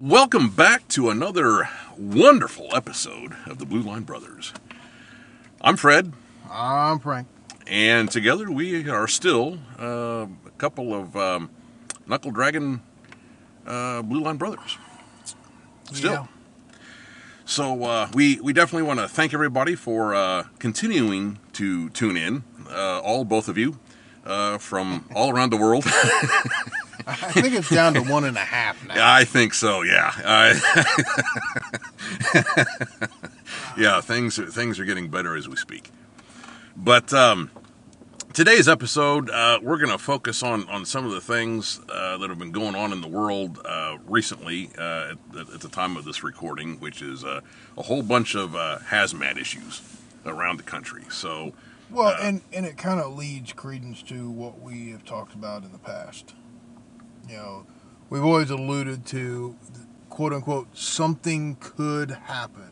Welcome back to another wonderful episode of the Blue Line Brothers. I'm Fred, I'm Frank. and together we are still uh, a couple of um, Knuckle Dragon uh, Blue Line Brothers. Still. Yeah. So uh, we we definitely want to thank everybody for uh, continuing to tune in, uh, all both of you uh, from all around the world. I think it's down to one and a half now. I think so. Yeah. I, yeah. Things are, things are getting better as we speak. But um, today's episode, uh, we're going to focus on on some of the things uh, that have been going on in the world uh, recently uh, at, at the time of this recording, which is uh, a whole bunch of uh, hazmat issues around the country. So. Well, and, and it kind of leads credence to what we have talked about in the past. You know, we've always alluded to, quote unquote, something could happen.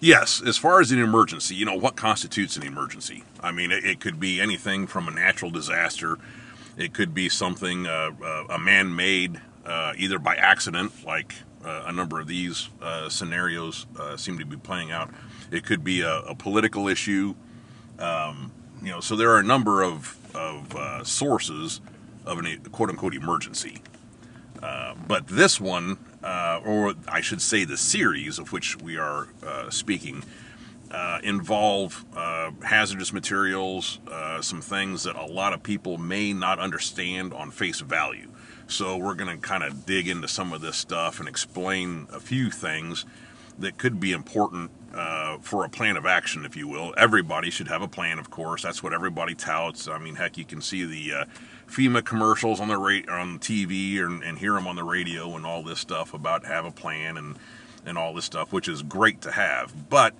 Yes, as far as an emergency, you know, what constitutes an emergency? I mean, it, it could be anything from a natural disaster, it could be something, uh, uh, a man made, uh, either by accident, like uh, a number of these uh, scenarios uh, seem to be playing out. It could be a, a political issue. Um, you know, so there are a number of, of sources of a quote unquote emergency. Uh, but this one, uh, or I should say the series of which we are uh, speaking, uh, involve uh, hazardous materials, uh, some things that a lot of people may not understand on face value. So we're going to kind of dig into some of this stuff and explain a few things that could be important uh, for a plan of action, if you will. Everybody should have a plan, of course. That's what everybody touts. I mean, heck, you can see the uh, FEMA commercials on the ra- on TV and, and hear them on the radio and all this stuff about have a plan and and all this stuff, which is great to have. But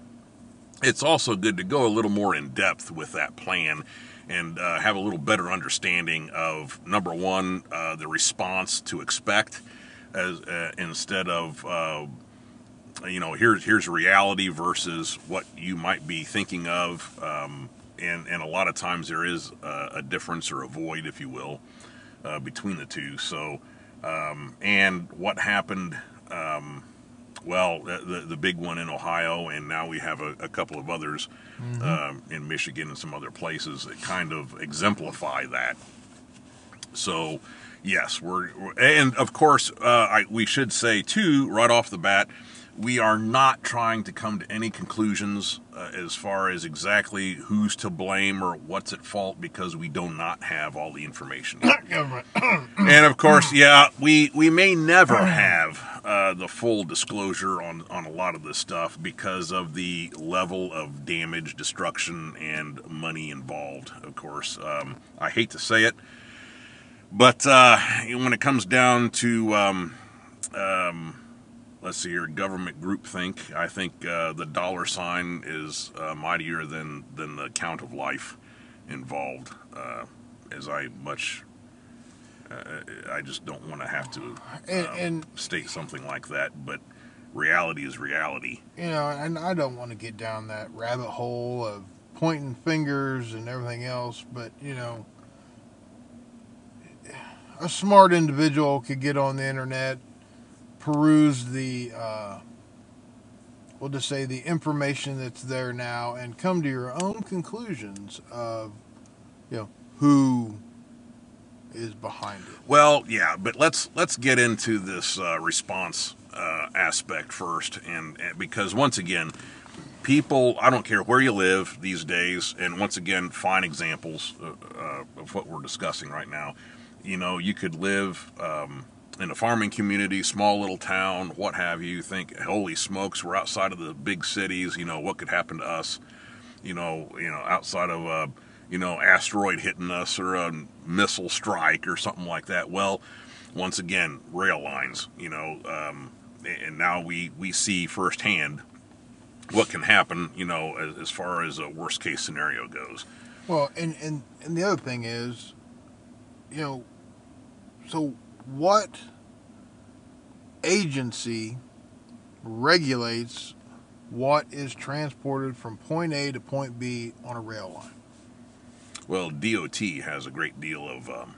it's also good to go a little more in depth with that plan and uh, have a little better understanding of number one, uh, the response to expect, as uh, instead of uh, you know here's here's reality versus what you might be thinking of, um, and and a lot of times there is a, a difference or a void, if you will, uh, between the two. So, um, and what happened. Um, well, the, the big one in Ohio, and now we have a, a couple of others um, in Michigan and some other places that kind of exemplify that. So, yes, we're, we're- and of course, uh, I, we should say too, right off the bat, we are not trying to come to any conclusions uh, as far as exactly who's to blame or what's at fault because we do not have all the information. And of course, yeah, we we may never have uh, the full disclosure on on a lot of this stuff because of the level of damage, destruction, and money involved. Of course, um, I hate to say it, but uh, when it comes down to um, um, let's see here, government groupthink, I think uh, the dollar sign is uh, mightier than than the count of life involved. Uh, as I much uh, I just don't want to have to And- um, and- state something like that, but reality is reality. You know, and I don't want to get down that rabbit hole of pointing fingers and everything else, but, you know, a smart individual could get on the internet, peruse the, uh, we'll just say the information that's there now, and come to your own conclusions of, you know, who is behind it. Well, yeah, but let's let's get into this uh, response uh, aspect first, and, and because once again, people I don't care where you live these days, and once again, fine examples uh, uh, of what we're discussing right now. You know, you could live um, in a farming community, small little town, what have you. Think, holy smokes, we're outside of the big cities. You know, what could happen to us? you know, you know, outside of a, you know, asteroid hitting us or a missile strike or something like that. Well, once again, rail lines, you know, um, and now we we see firsthand what can happen, you know, as, as far as a worst case scenario goes. Well, and, and and the other thing is, you know, so what agency regulates what is transported from point A to point B on a rail line? Well, DOT has a great deal of um,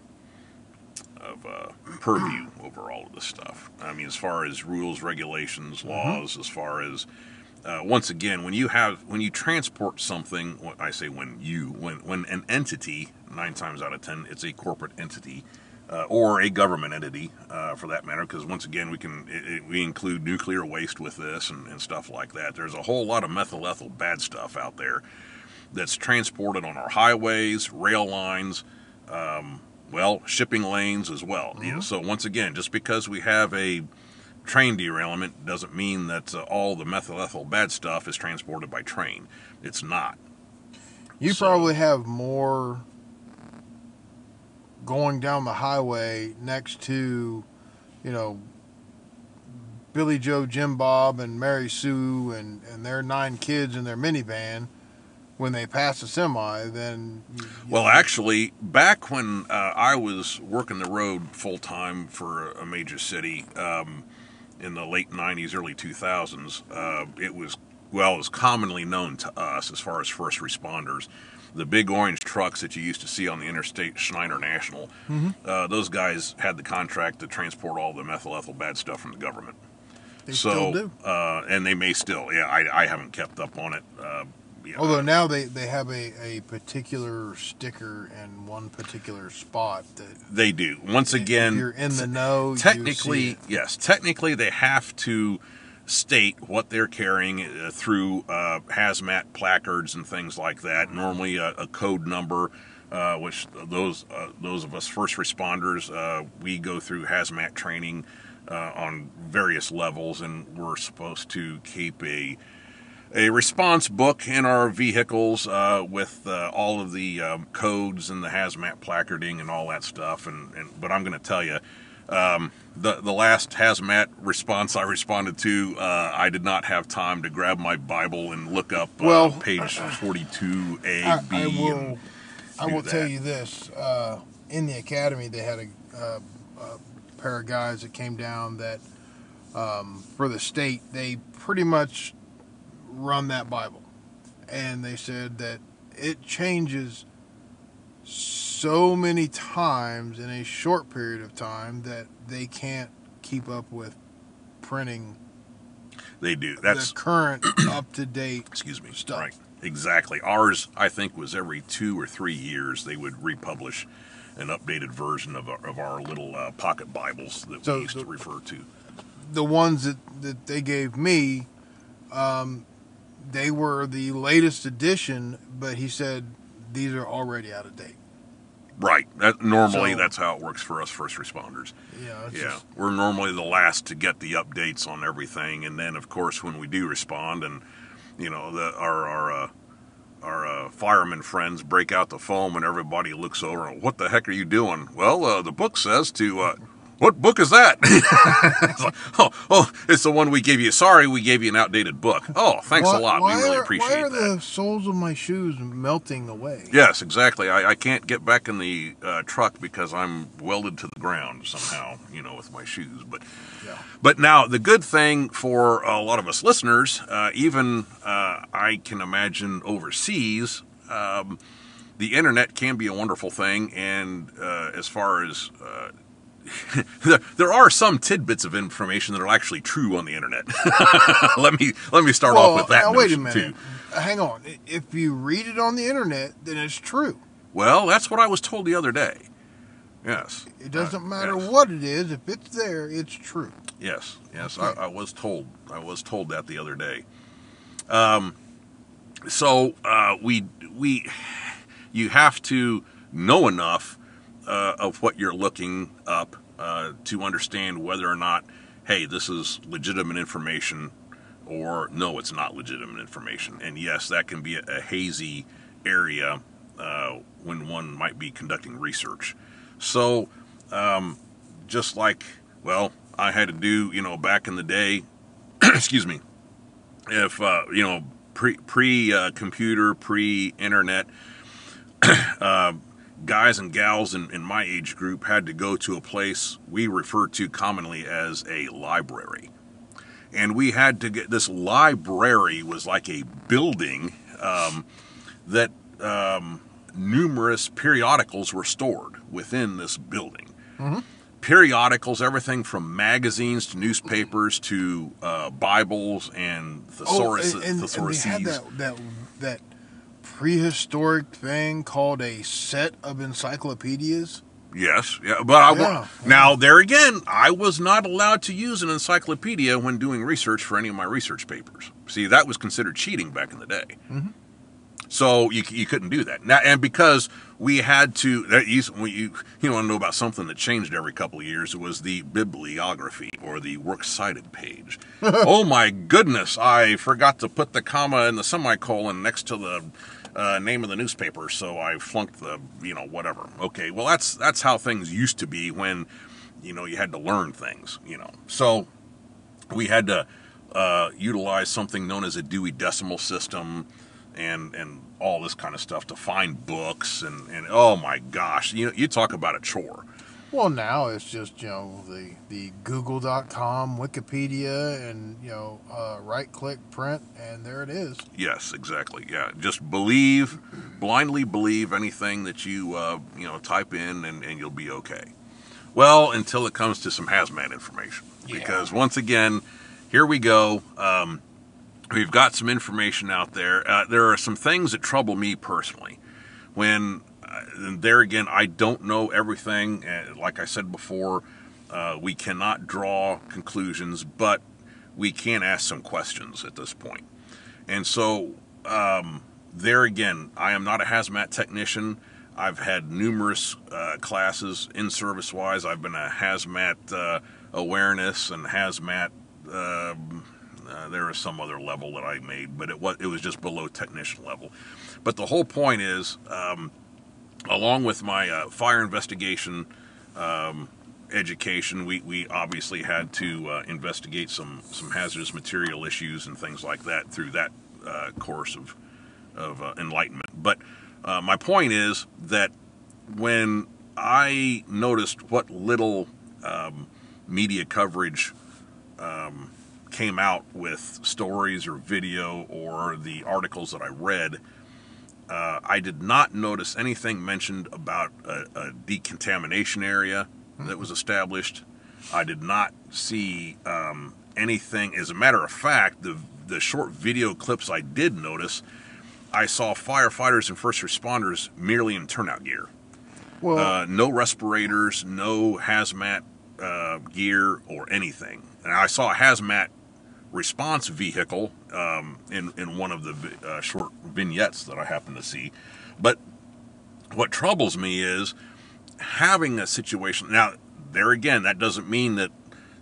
of uh, purview over all of this stuff. I mean, as far as rules, regulations, laws, as far as uh, once again, when you have when you transport something, I say when you when when an entity nine times out of ten it's a corporate entity uh, or a government entity uh, for that matter, because once again we can it, it, we include nuclear waste with this and, and stuff like that. There's a whole lot of methyl ethyl bad stuff out there that's transported on our highways, rail lines, um, well, shipping lanes as well. You know, so once again, just because we have a train derailment doesn't mean that uh, all the methyl ethyl bad stuff is transported by train. It's not. You So- probably have more going down the highway next to, you know, Billy Joe, Jim Bob, and Mary Sue, and, and their nine kids in their minivan when they pass a semi then. Well, actually, back when uh, I was working the road full time for a major city um, in the late '90s, early 2000s, uh, it was well, it was commonly known to us as far as first responders. The big orange trucks that you used to see on the interstate, Schneider National, uh, those guys had the contract to transport all the methyl ethyl bad stuff from the government. they so, still do. Uh, and they may still. Yeah, I, I haven't kept up on it. Uh, yeah, Although now they, they have a, a particular sticker in one particular spot that they do. Once again, you're in the know. technically yes technically they have to state what they're carrying uh, through uh, hazmat placards and things like that normally a, a code number uh, which those uh, those of us first responders uh, we go through hazmat training uh, on various levels and we're supposed to keep a a response book in our vehicles uh, with uh, all of the um, codes and the hazmat placarding and all that stuff. And, and but I'm going to tell you, um, the the last hazmat response I responded to, uh, I did not have time to grab my Bible and look up uh, Well, page 42A, I, B. I will. I will tell you this: uh, in the academy, they had a, uh, a pair of guys that came down that, um, for the state, they pretty much run that Bible, and they said that it changes so many times in a short period of time that they can't keep up with printing they do. That's the current up to date excuse me stuff. right exactly ours i think was every two or three years they would republish an updated version of our, of our little uh, pocket bibles that So we used the- to refer to the ones that, that they gave me, um, they were the latest edition, but he said these are already out of date. Right. That normally So- that's how it works for us first responders. Yeah, yeah. just- we're normally the last to get the updates on everything and then of course when we do respond and you know the our our uh, our uh, fireman friends break out the foam and everybody looks over and what the heck are you doing? Well uh, the book says to uh, what book is that? It's like, oh, oh, it's the one we gave you. Sorry, we gave you an outdated book. Oh, thanks Why- a lot. We really are, appreciate Why are that. the soles of my shoes melting away? Yes, exactly. I, I can't get back in the uh, truck because I'm welded to the ground somehow, you know, with my shoes. But Yeah. but now the good thing for a lot of us listeners, uh, even uh, I can imagine overseas, um, the internet can be a wonderful thing. And uh, as far as uh, there, there are some tidbits of information that are actually true on the internet. let me let me start off with that. now wait a minute. Too. Hang on. If you read it on the internet, then it's true. Well, that's what I was told the other day. Yes. It doesn't Uh, matter yes. what it is. If it's there, it's true. Yes, yes, Okay. I, I was told. I was told that the other day. Um, so uh, we we you have to know enough uh, of what you're looking up uh, to understand whether or not, hey, this is legitimate information, or no, it's not legitimate information. And yes, that can be a, a hazy area uh, when one might be conducting research. So, um, just like, well, I had to do, you know, back in the day, excuse me, if, uh, you know, pre, pre uh, computer, pre internet, uh, guys and gals in, in my age group had to go to a place we refer to commonly as a library. And we had to get this library was like a building um, that um, numerous periodicals were stored within this building. Mhm. periodicals, everything from magazines to newspapers to uh, Bibles and thesaurus, Oh, and, and, and they thesauruses. had that that that prehistoric thing called a set of encyclopedias. Yes, yeah, but I Yeah. now there again, I was not allowed to use an encyclopedia when doing research for any of my research papers. See, that was considered cheating back in the day. Mhm. So you, you couldn't do that now, and because we had to, that you you you want to know about something that changed every couple of years. It was the bibliography or the works cited page. oh my goodness, I forgot to put the comma and the semicolon next to the uh, name of the newspaper, so I flunked the you know whatever. Okay, well that's that's how things used to be when you know you had to learn things. You know, so we had to uh, utilize something known as a Dewey Decimal System and and all this kind of stuff to find books and, and oh my gosh, you know, you talk about a chore. Well, now it's just you know the the Google.com, Wikipedia, and you know uh, right click print, and there it is. Yes, exactly. Yeah, just believe, blindly believe anything that you uh, you know type in, and, and you'll be okay. Well, until it comes to some hazmat information, Yeah. because once again, here we go. Um, we've got some information out there. Uh, there are some things that trouble me personally. When there again, I don't know everything. Uh, like I said before, uh, we cannot draw conclusions, but we can ask some questions at this point. And so, um, there again, I am not a hazmat technician. I've had numerous uh, classes in service wise. I've been a hazmat uh, awareness and hazmat. um uh, there was some other level that I made, but it was it was just below technician level. But the whole point is, um, along with my uh, fire investigation um, education, we, we obviously had to uh, investigate some, some hazardous material issues and things like that through that uh, course of, of uh, enlightenment. But uh, my point is that when I noticed what little um, media coverage um, came out with stories or video or the articles that I read, uh, I did not notice anything mentioned about a, a decontamination area that was established. I did not see um, anything. As a matter of fact, the the short video clips I did notice, I saw firefighters and first responders merely in turnout gear. Well, Uh, no respirators, no hazmat uh, gear or anything. And I saw a hazmat response vehicle um, in in one of the uh, short vignettes that I happen to see. But what troubles me is having a situation. Now, there again, that doesn't mean that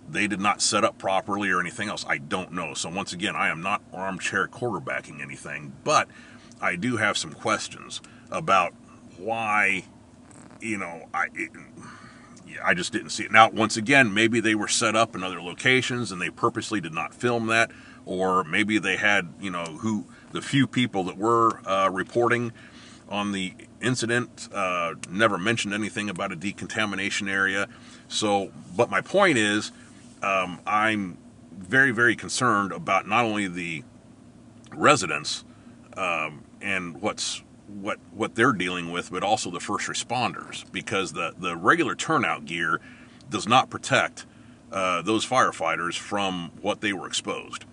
they did not set up properly or anything else. I don't know. So once again, I am not armchair quarterbacking anything, but I do have some questions about why, you know, I. It, I just didn't see it. Now, once again, maybe they were set up in other locations and they purposely did not film that, or maybe they had, you know, who the few people that were uh, reporting on the incident uh, never mentioned anything about a decontamination area. So, but my point is, um, I'm very, very concerned about not only the residents um, and what's what what they're dealing with, but also the first responders, because the the regular turnout gear does not protect uh, those firefighters from what they were exposed.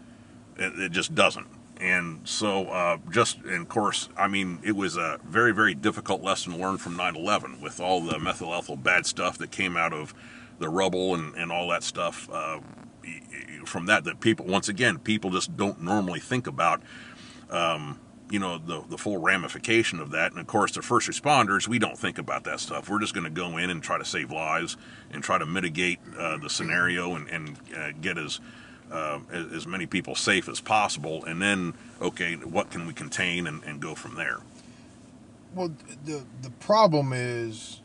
It, it just doesn't. And so, uh, just and of course, I mean, it was a very, very difficult lesson learned from 9/11 with all the methyl ethyl bad stuff that came out of the rubble and, and all that stuff. Uh, from that, that people, once again, people just don't normally think about um, you know the the full ramification of that. And of course the first responders we don't think about that stuff. We're just going to go in and try to save lives and try to mitigate uh, the scenario and, and uh, get as, uh, as as many people safe as possible. And then okay what can we contain and, and go from there? Well, the the problem is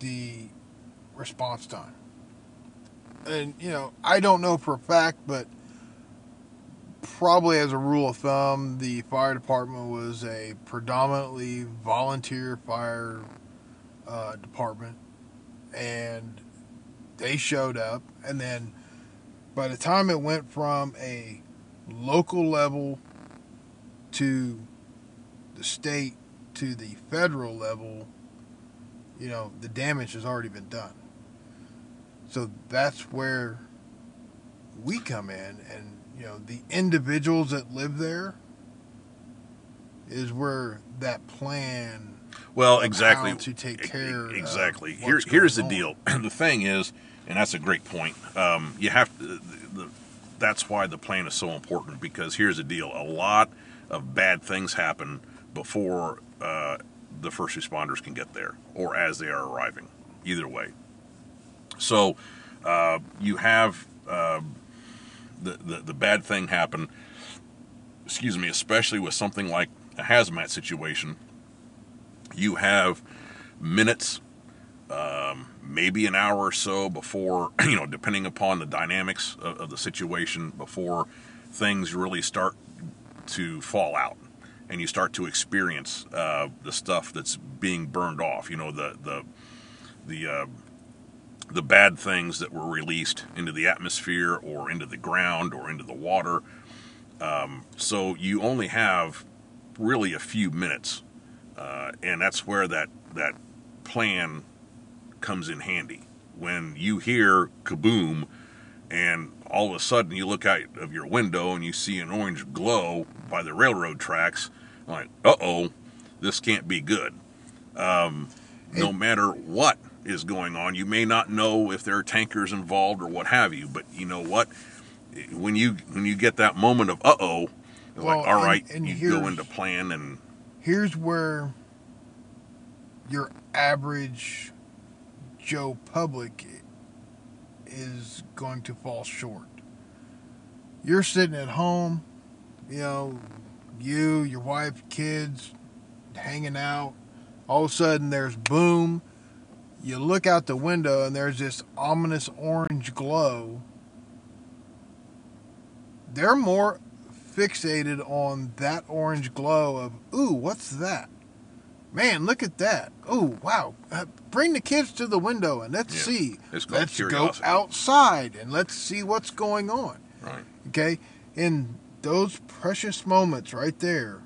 the response time, and you know I don't know for a fact, but probably as a rule of thumb, the fire department was a predominantly volunteer fire uh, department, and they showed up, and then by the time it went from a local level to the state to the federal level, you know, the damage has already been done. So that's where we come in, and you know, the individuals that live there is where that plan. Well, exactly. to take care of Exactly. Here, here's the deal. the thing is, and that's a great point. Um, you have to. The, the, that's why the plan is so important because here's the deal. A lot of bad things happen before uh, the first responders can get there, or as they are arriving. Either way. So uh, you have uh, the, the the bad thing happen. Excuse me, especially with something like a hazmat situation. You have minutes, um, maybe an hour or so before, you know, depending upon the dynamics of, of the situation, before things really start to fall out and you start to experience uh, the stuff that's being burned off. You know, the the the uh, the bad things that were released into the atmosphere or into the ground or into the water. Um, so you only have really a few minutes, uh, and that's where that that plan comes in handy. When you hear kaboom, and all of a sudden you look out of your window and you see an orange glow by the railroad tracks, like, uh oh, this can't be good. Um, no matter what is going on, you may not know if there are tankers involved or what have you, but you know what? When you when you get that moment of uh oh, Well, like all and- right, and you go into plan and Here's where your average Joe public is going to fall short. You're sitting at home, you know, you, your wife, kids, hanging out. All of a sudden, there's boom. You look out the window, and there's this ominous orange glow. They're more fixated on that orange glow of, ooh, what's that? Man, look at that. Oh, wow. Uh, bring the kids to the window and let's Yeah. see. Let's curiosity. go outside and let's see what's going on. right. Okay? In those precious moments right there,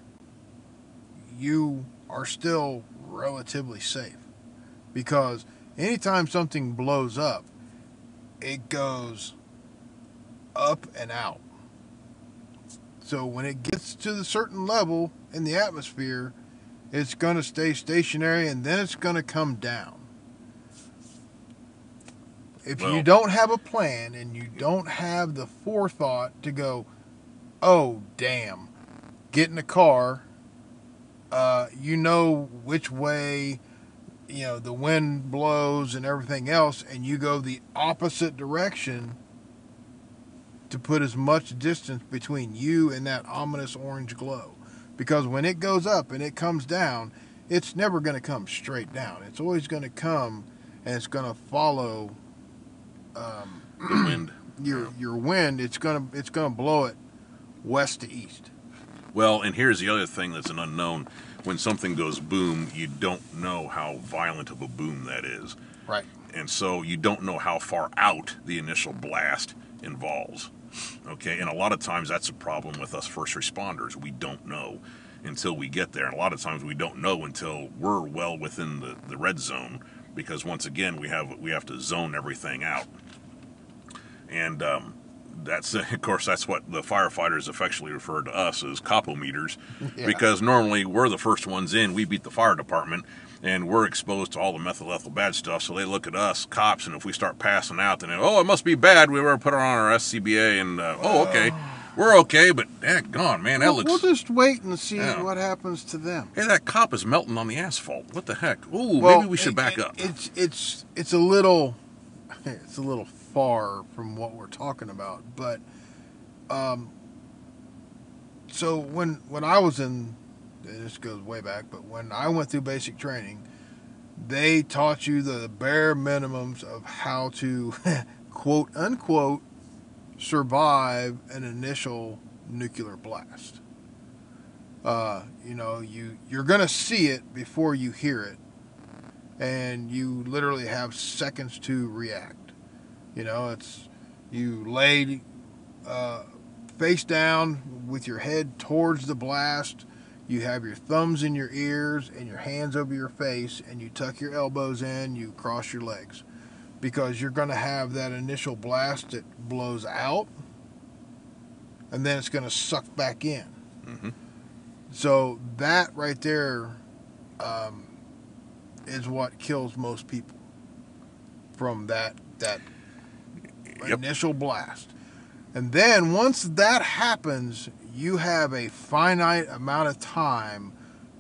you are still relatively safe. Because anytime something blows up, it goes up and out. So when it gets to the certain level in the atmosphere, it's going to stay stationary and then it's going to come down. If Well- you don't have a plan and you don't have the forethought to go, oh, damn, get in the car, uh, you know which way you know the wind blows and everything else and you go the opposite direction to put as much distance between you and that ominous orange glow. Because when it goes up and it comes down it's never going to come straight down. It's always going to come and it's going to follow um, The wind. your your wind. It's going to it's going to blow it west to east. Well, and here's the other thing that's an unknown. When something goes boom, you don't know how violent of a boom that is. right And so you don't know how far out the initial blast involves. Okay, and a lot of times that's a problem with us first responders. We don't know until we get there. And a lot of times we don't know until we're well within the, the red zone because once again we have we have to zone everything out. And um, that's of course that's what the firefighters affectionately refer to us as capo meters Yeah. because normally we're the first ones in we beat the fire department and we're exposed to all the methyl ethyl bad stuff so they look at us cops and if we start passing out then oh it must be bad we were put on our scba and uh, oh okay we're okay but that gone man that we'll, looks we'll just wait and see Yeah. what happens to them hey that cop is melting on the asphalt what the heck ooh Well, maybe we should it- back it- up It's it's it's a little it's a little far from what we're talking about, but um, so when when I was in this goes way back, but when I went through basic training, they taught you the bare minimums of how to quote unquote survive an initial nuclear blast. Uh, you know, you you're gonna see it before you hear it and you literally have seconds to react. You know, it's you lay uh, face down with your head towards the blast, you have your thumbs in your ears and your hands over your face, and you tuck your elbows in, you cross your legs. Because you're going to have that initial blast that blows out, and then it's going to suck back in. hmm So that right there um, is what kills most people from that that Yep. initial blast. And then once that happens, you have a finite amount of time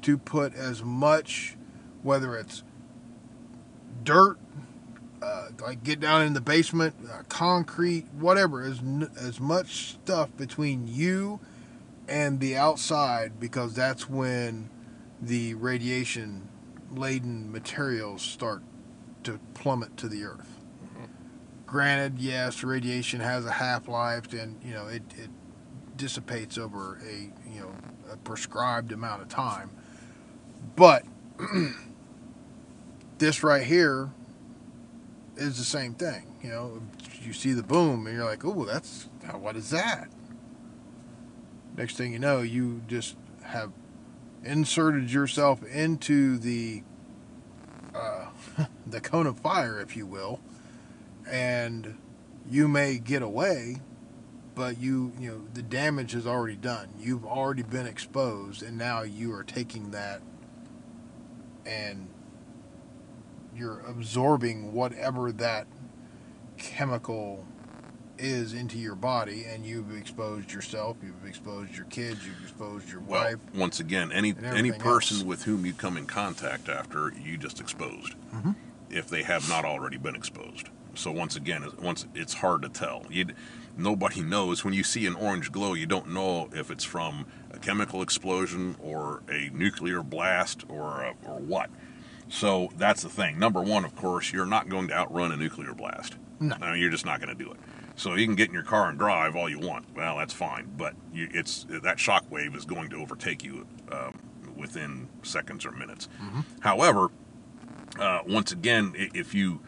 to put as much, whether it's dirt, uh, like get down in the basement, uh, concrete, whatever, as as much stuff between you and the outside, because that's when the radiation laden materials start to plummet to the earth. Granted, yes, radiation has a half life, and you know it, it dissipates over a you know a prescribed amount of time. But this right here is the same thing. You know, you see the boom, and you're like, "Oh, that's what is that?" Next thing you know, you just have inserted yourself into the uh, the cone of fire, if you will, and you may get away, but you you know the damage is already done. You've already been exposed, and now you are taking that and you're absorbing whatever that chemical is into your body, and you've exposed yourself, you've exposed your kids, you've exposed your Well, wife. once again, any any person else. with whom you come in contact after, you just exposed, Mhm. if they have not already been exposed. So once again, once it's hard to tell. You nobody knows when you see an orange glow. You don't know if it's from a chemical explosion or a nuclear blast or a, or what. So that's the thing. Number one, of course, you're not going to outrun a nuclear blast. No. I mean, you're just not going to do it. So you can get in your car and drive all you want. Well, that's fine, but you, it's that shock wave is going to overtake you um, within seconds or minutes. However, uh, once again, if you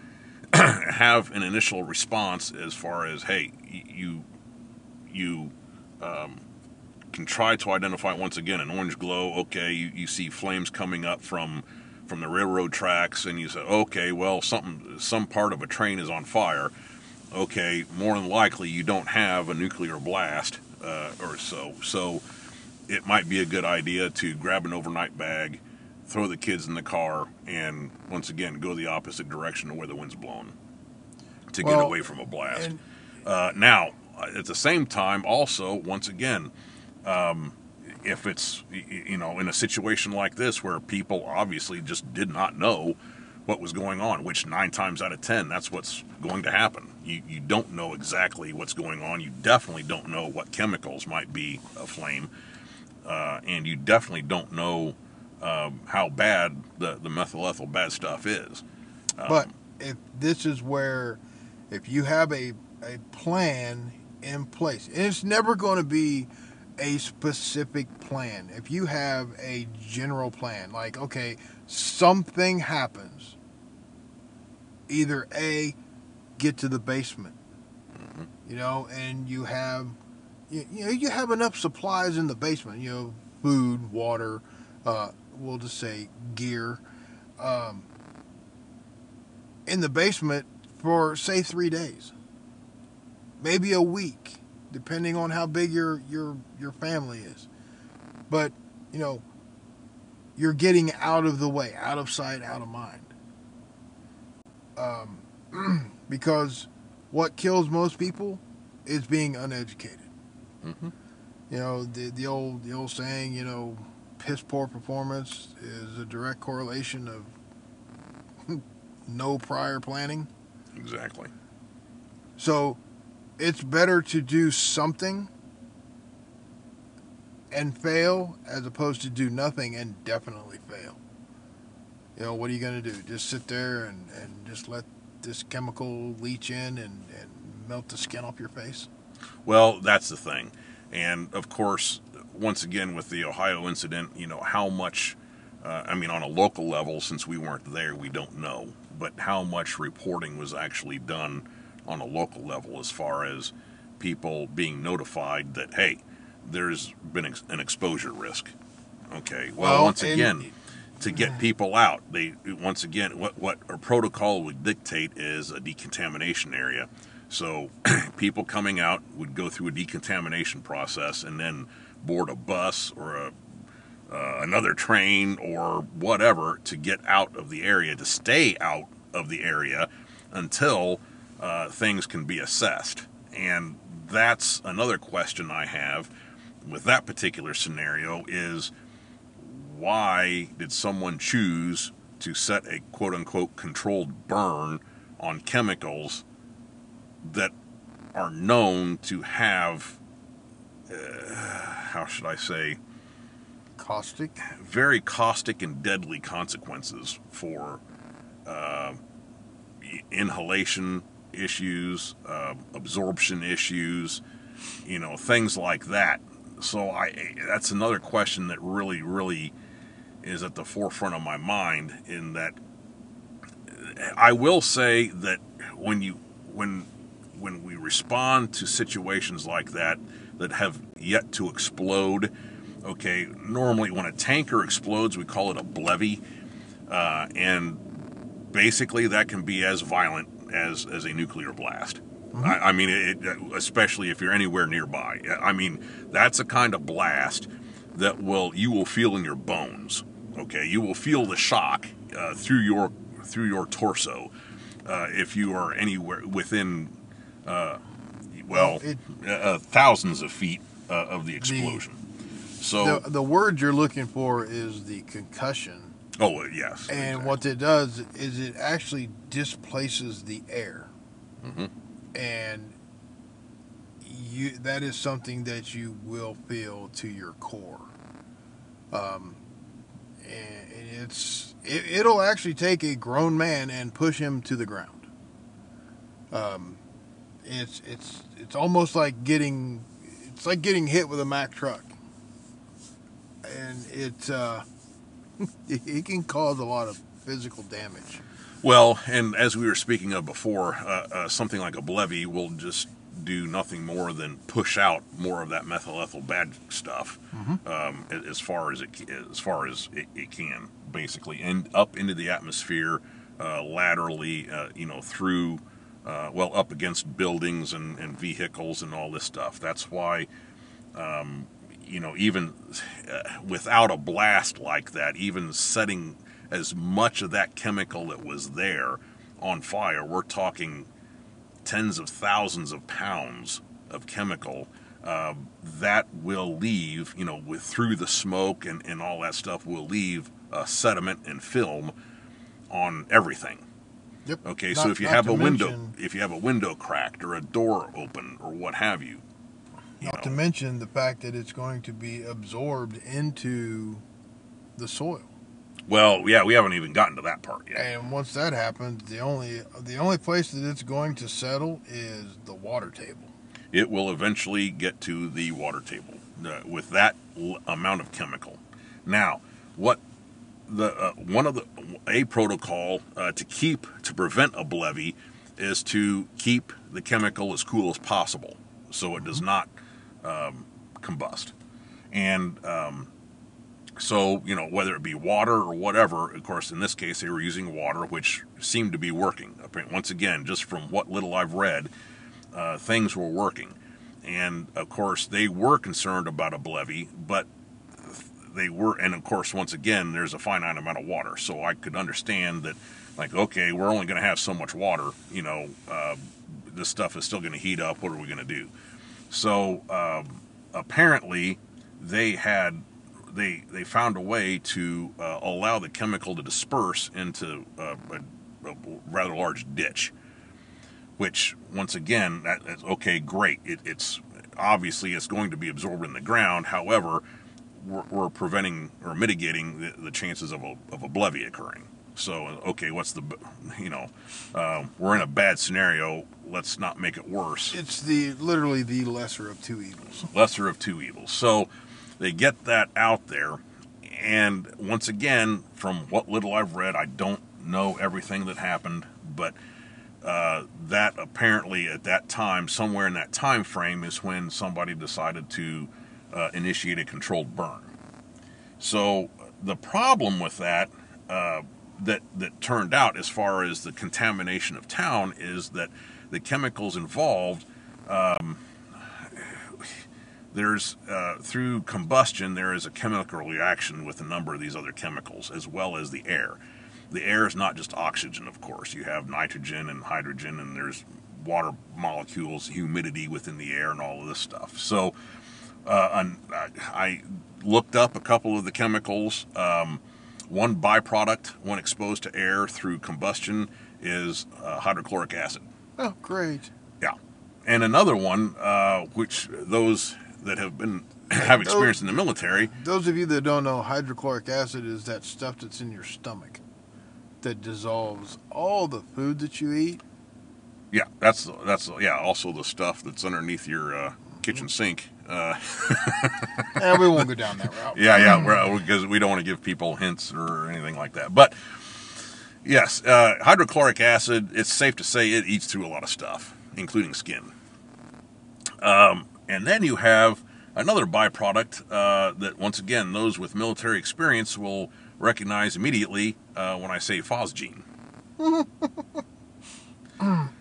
have an initial response as far as hey, you you um, can try to identify once again an orange glow. Okay, you, you see flames coming up from from the railroad tracks, and you say, okay, well, something some part of a train is on fire. Okay, more than likely you don't have a nuclear blast uh, or so. So it might be a good idea to grab an overnight bag, throw the kids in the car, and once again go the opposite direction of where the wind's blowing to get away from a blast. And Uh, now, at the same time, also, once again, um, if it's you know in a situation like this where people obviously just did not know what was going on, which nine times out of ten, that's what's going to happen. You you don't know exactly what's going on. You definitely don't know what chemicals might be aflame, uh, and you definitely don't know um, how bad the the methyl ethyl bad stuff is. Um, But if this is where, if you have a a plan in place, and it's never going to be a specific plan. If you have a general plan, like okay, something happens, either a get to the basement, you know, and you have, you, you know, you have enough supplies in the basement, you know, food, water, uh, we'll just say gear. Um, in the basement for say three days, maybe a week, depending on how big your your your family is. But you know, you're getting out of the way, out of sight, out of mind. Um, because what kills most people is being uneducated. Mhm. You know the the old the old saying, you know, piss poor performance is a direct correlation of no prior planning. Exactly. So it's better to do something and fail as opposed to do nothing and definitely fail. You know, what are you going to do? Just sit there and, and just let this chemical leach in and, and melt the skin off your face? Well, that's the thing. And of course, once again, with the Ohio incident, you know, how much, uh, I mean, on a local level, since we weren't there, we don't know, but how much reporting was actually done on a local level as far as people being notified that, hey, there's been ex- an exposure risk. Okay. Well, Well, once and- again, to get people out, they once again what what a protocol would dictate is a decontamination area. So people coming out would go through a decontamination process and then board a bus or a uh, another train or whatever to get out of the area to stay out of the area until uh, things can be assessed. And that's another question I have with that particular scenario is why did someone choose to set a quote unquote controlled burn on chemicals that are known to have, uh, how should I say, Caustic. very caustic and deadly consequences for uh, inhalation issues, uh, absorption issues, you know, things like that. So I that's another question that really, really is at the forefront of my mind. In that, I will say that when you when when we respond to situations like that that have yet to explode, okay, normally when a tanker explodes, we call it a BLEVE, uh, and basically that can be as violent as as a nuclear blast. I, I mean, it, especially if you're anywhere nearby. I mean, that's a kind of blast that will you will feel in your bones. Okay, you will feel the shock uh, through your through your torso uh, if you are anywhere within uh, well It- uh, thousands of feet uh, of the explosion. so, The, the word you're looking for is the concussion. oh yes, And exactly. what it does is it actually displaces the air. Mhm. And you that is something that you will feel to your core. Um, and it's it, it'll actually take a grown man and push him to the ground. Um, it's it's it's almost like getting it's like getting hit with a Mack truck, and it uh, it, can cause a lot of physical damage. Well, and as we were speaking of before, uh, uh, something like a BLEVE will just do nothing more than push out more of that methyl ethyl bad stuff um, as far as it as far as it, it can, basically, and up into the atmosphere uh, laterally, uh, you know, through uh, well up against buildings and, and vehicles and all this stuff. That's why um, you know, even uh, without a blast like that, even setting as much of that chemical that was there on fire, we're talking tens of thousands of pounds of chemical uh, that will leave, you know, with through the smoke and, and all that stuff will leave uh, sediment and film on everything. Yep. Okay, so if you have a window, mention- if you have a window cracked or a door open or what have you, you Not to mention the fact that it's going to be absorbed into the soil. well, yeah, we haven't even gotten to that part yet. And once that happens, the only the only place that it's going to settle is the water table. it will eventually get to the water table uh, with that l- amount of chemical. Now, what the uh, one of the a protocol uh, to keep to prevent a BLEVE is to keep the chemical as cool as possible so it does not um, combust. And um, so, you know, whether it be water or whatever, of course, in this case, they were using water, which seemed to be working. Once again, just from what little I've read, uh, things were working. And of course, they were concerned about a BLEVE, but they were, and of course, once again, there's a finite amount of water. So I could understand that, like, okay, we're only going to have so much water, you know, uh, this stuff is still going to heat up. What are we going to do? So um, apparently, they had they they found a way to uh, allow the chemical to disperse into a, a rather large ditch. Which once again, that, that's okay, great. It, it's obviously it's going to be absorbed in the ground. However, we're, we're preventing or mitigating the, the chances of a of a BLEVE occurring. So okay, what's the you know um, we're in a bad scenario. Let's not make it worse It's the literally the lesser of two evils. lesser of two evils. So they get that out there, and once again, from what little I've read, I don't know everything that happened, but uh, that apparently at that time, somewhere in that time frame, is when somebody decided to uh, initiate a controlled burn. So the problem with that uh, that that turned out as far as the contamination of town is that the chemicals involved um, there's uh, through combustion there is a chemical reaction with a number of these other chemicals as well as the air. The air is not just oxygen of course. You have nitrogen and hydrogen and there's water molecules humidity within the air and all of this stuff. So uh, I looked up a couple of the chemicals um, one byproduct when exposed to air through combustion is uh, hydrochloric acid oh great yeah and another one uh, which those that have been have experience in the military. Those of you that don't know, hydrochloric acid is that stuff that's in your stomach that dissolves all the food that you eat. Yeah, that's that's yeah. Also, the stuff that's underneath your uh, kitchen sink. Uh, yeah, we won't go down that route. yeah, yeah, because we don't want to give people hints or anything like that. But yes, uh, hydrochloric acid. It's safe to say it eats through a lot of stuff, including skin. Um, and then you have another byproduct uh, that, once again, those with military experience will recognize immediately uh, when I say phosgene.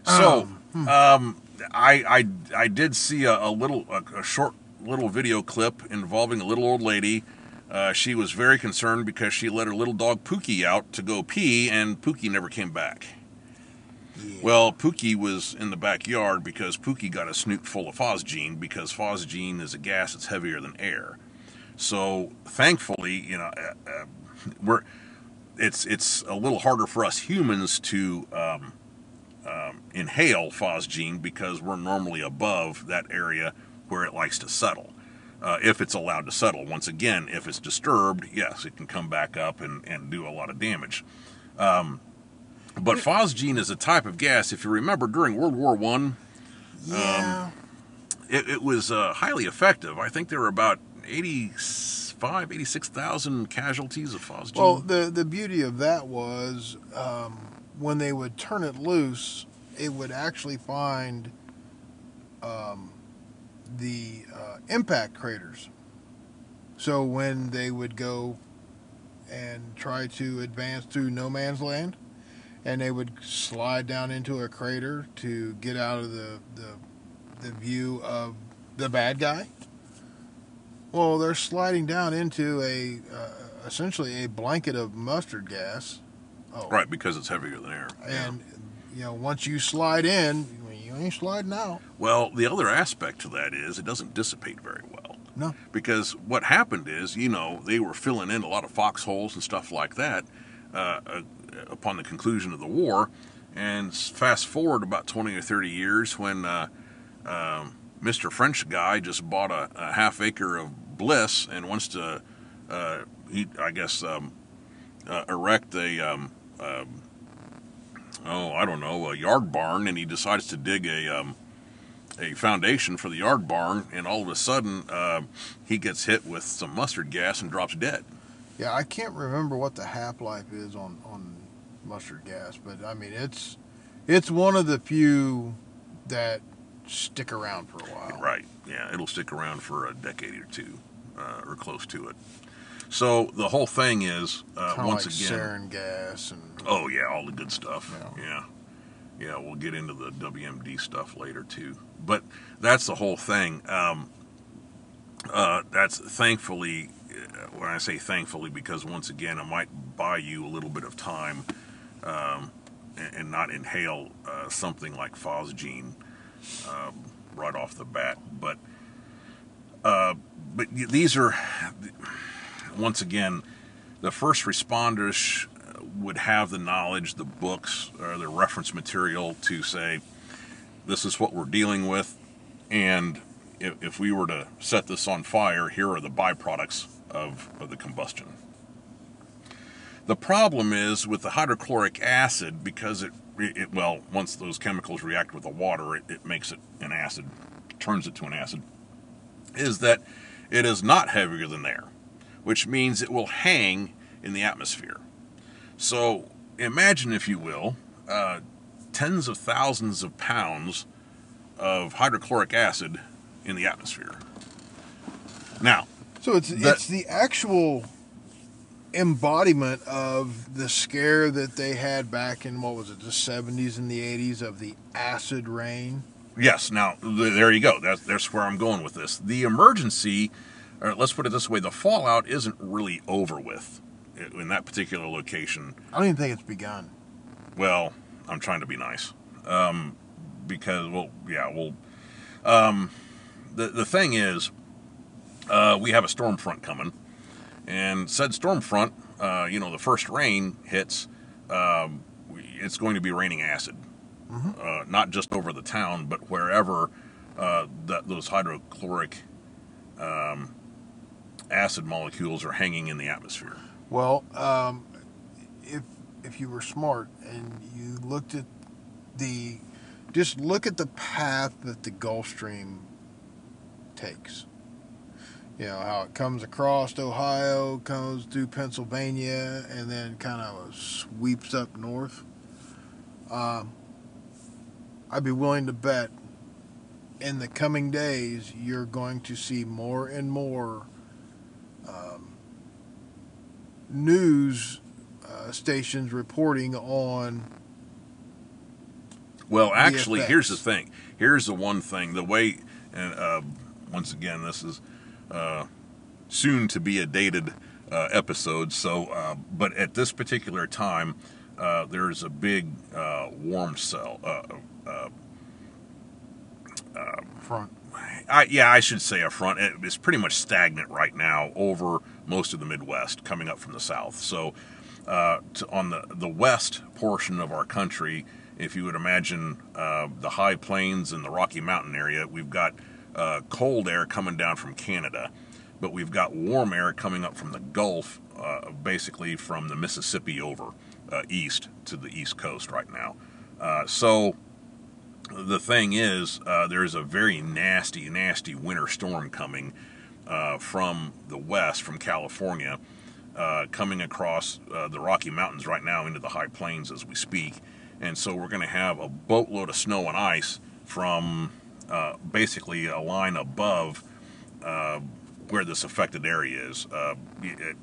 so, um, I, I, I did see a, a little, a, a, short little video clip involving a little old lady. Uh, she was very concerned because she let her little dog Pookie out to go pee, and Pookie never came back. Well, Pookie was in the backyard because Pookie got a snoot full of phosgene because phosgene is a gas that's heavier than air. So thankfully, you know, uh, uh, we're it's it's a little harder for us humans to um, um, inhale phosgene because we're normally above that area where it likes to settle. Uh, if it's allowed to settle. Once again, if it's disturbed, yes, it can come back up and, and do a lot of damage. Um, but phosgene is a type of gas. If you remember, during World War One, yeah. Um, it, it, was uh, highly effective. I think there were about 85, 86,000 casualties of phosgene. Well, the the beauty of that was um, when they would turn it loose, it would actually find um, the uh, impact craters. So when they would go and try to advance through no man's land, and they would slide down into a crater to get out of the, the, the view of the bad guy. Well, they're sliding down into a uh, essentially a blanket of mustard gas. Oh. Right, because it's heavier than air. And yeah. you know, once you slide in, you ain't sliding out. Well, the other aspect to that is it doesn't dissipate very well. No. Because what happened is, you know, they were filling in a lot of foxholes and stuff like that. Uh, uh upon the conclusion of the war. And fast forward about 20 or 30 years when uh, um, Mr. French guy just bought a, a, half acre of bliss and wants to, uh, he, I guess, um, uh, erect a, um, um, oh, I don't know, a yard barn, and he decides to dig a, um, a foundation for the yard barn, and all of a sudden uh, he gets hit with some mustard gas and drops dead. Yeah, I can't remember what the half life is on, on mustard gas, but I mean it's it's one of the few that stick around for a while. Right. Yeah, it'll stick around for a decade or two, uh, or close to it. So the whole thing is uh, once like again sarin gas and oh yeah, all the good stuff. Yeah. yeah. yeah, We'll get into the WMD stuff later too, but that's the whole thing. Um, uh, that's thankfully uh, when I say thankfully because once again it might buy you a little bit of time um, and, and, not inhale uh, something like phosgene um, right off the bat. But uh, but these are once again the first responders uh, would have the knowledge, the books, or the reference material to say this is what we're dealing with, and if, if we were to set this on fire, here are the byproducts of, of the combustion. The problem is with the hydrochloric acid because it, it well, once those chemicals react with the water, it, it makes it an acid, turns it to an acid, is that it is not heavier than air, which means it will hang in the atmosphere. So imagine, if you will, uh, tens of thousands of pounds of hydrochloric acid in the atmosphere. Now, so it's the, it's the actual embodiment of the scare that they had back in what was it, the 70s and the 80s of the acid rain. Yes. Now th- there you go. That's that's where I'm going with this. The emergency, or let's put it this way: the fallout isn't really over with in that particular location. I don't even think it's begun. Well, I'm trying to be nice, um, because well, yeah, well, um, the the thing is, uh, we have a storm front coming, and said storm front, uh, you know, the first rain hits, um, it's going to be raining acid, uh, not just over the town, but wherever uh, that those hydrochloric um, acid molecules are hanging in the atmosphere. Well, um, if if you were smart and you looked at the, just look at the path that the Gulf Stream takes. You know how it comes across Ohio, comes through Pennsylvania, and then kind of sweeps up north. Um, I'd be willing to bet in the coming days you're going to see more and more um, news uh, stations reporting on Well, actually, here's the thing. Here's the one thing. The way, and uh, once again, this is uh, soon to be a dated uh, episode. So, uh, but at this particular time, uh, there's a big uh, warm cell. Uh, uh, front. I, yeah, I should say a front. It's pretty much stagnant right now over most of the Midwest, coming up from the south. So, uh, on the the west portion of our country, if you would imagine uh, the high plains and the Rocky Mountain area, we've got uh, cold air coming down from Canada, but we've got warm air coming up from the Gulf, uh, basically from the Mississippi over uh, east to the east coast right now. Uh, so the thing is, there's a very nasty, nasty winter storm coming uh, from the west, from California, uh, coming across uh, the Rocky Mountains right now into the high plains as we speak. And so we're going to have a boatload of snow and ice from uh, basically a line above uh, where this affected area is. Uh, it,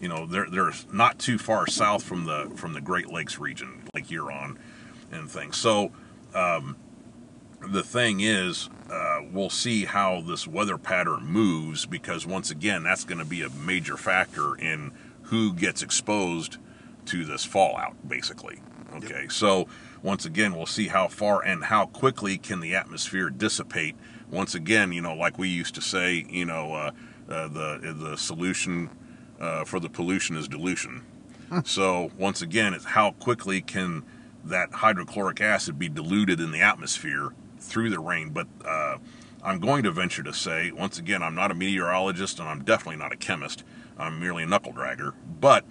you know, they're, they're not too far south from the from the Great Lakes region, Lake Huron, and things. So the thing is, uh, we'll see how this weather pattern moves because once again, that's going to be a major factor in who gets exposed to this fallout, basically. Okay, so once again, we'll see how far and how quickly can the atmosphere dissipate. Once again, you know, like we used to say, you know, uh, uh, the the solution uh, for the pollution is dilution. so once again, it's how quickly can that hydrochloric acid be diluted in the atmosphere through the rain. But uh, I'm going to venture to say, once again, I'm not a meteorologist and I'm definitely not a chemist. I'm merely a knuckle dragger. But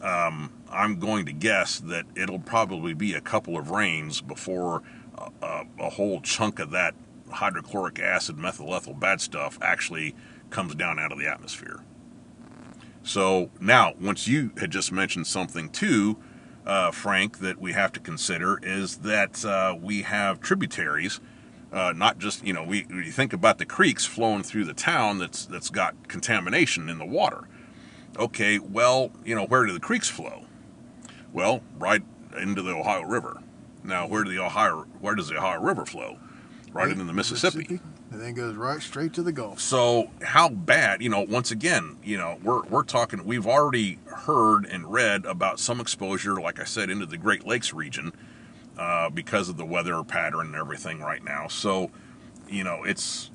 um, I'm going to guess that it'll probably be a couple of rains before uh, uh, a whole chunk of that hydrochloric acid, methyl ethyl bad stuff actually comes down out of the atmosphere. So now, once you had just mentioned something too, uh, Frank, that we have to consider is that uh, we have tributaries. Uh, not just you know we, we think about the creeks flowing through the town that's that's got contamination in the water. Okay, well you know where do the creeks flow? Well, right into the Ohio River. Now where do the Ohio where does the Ohio River flow? Right into the Mississippi. and then goes right straight to the Gulf. So how bad, you know, once again, you know, we're we're talking we've already heard and read about some exposure, like I said, into the Great Lakes region, uh, because of the weather pattern and everything right now. So, you know, it's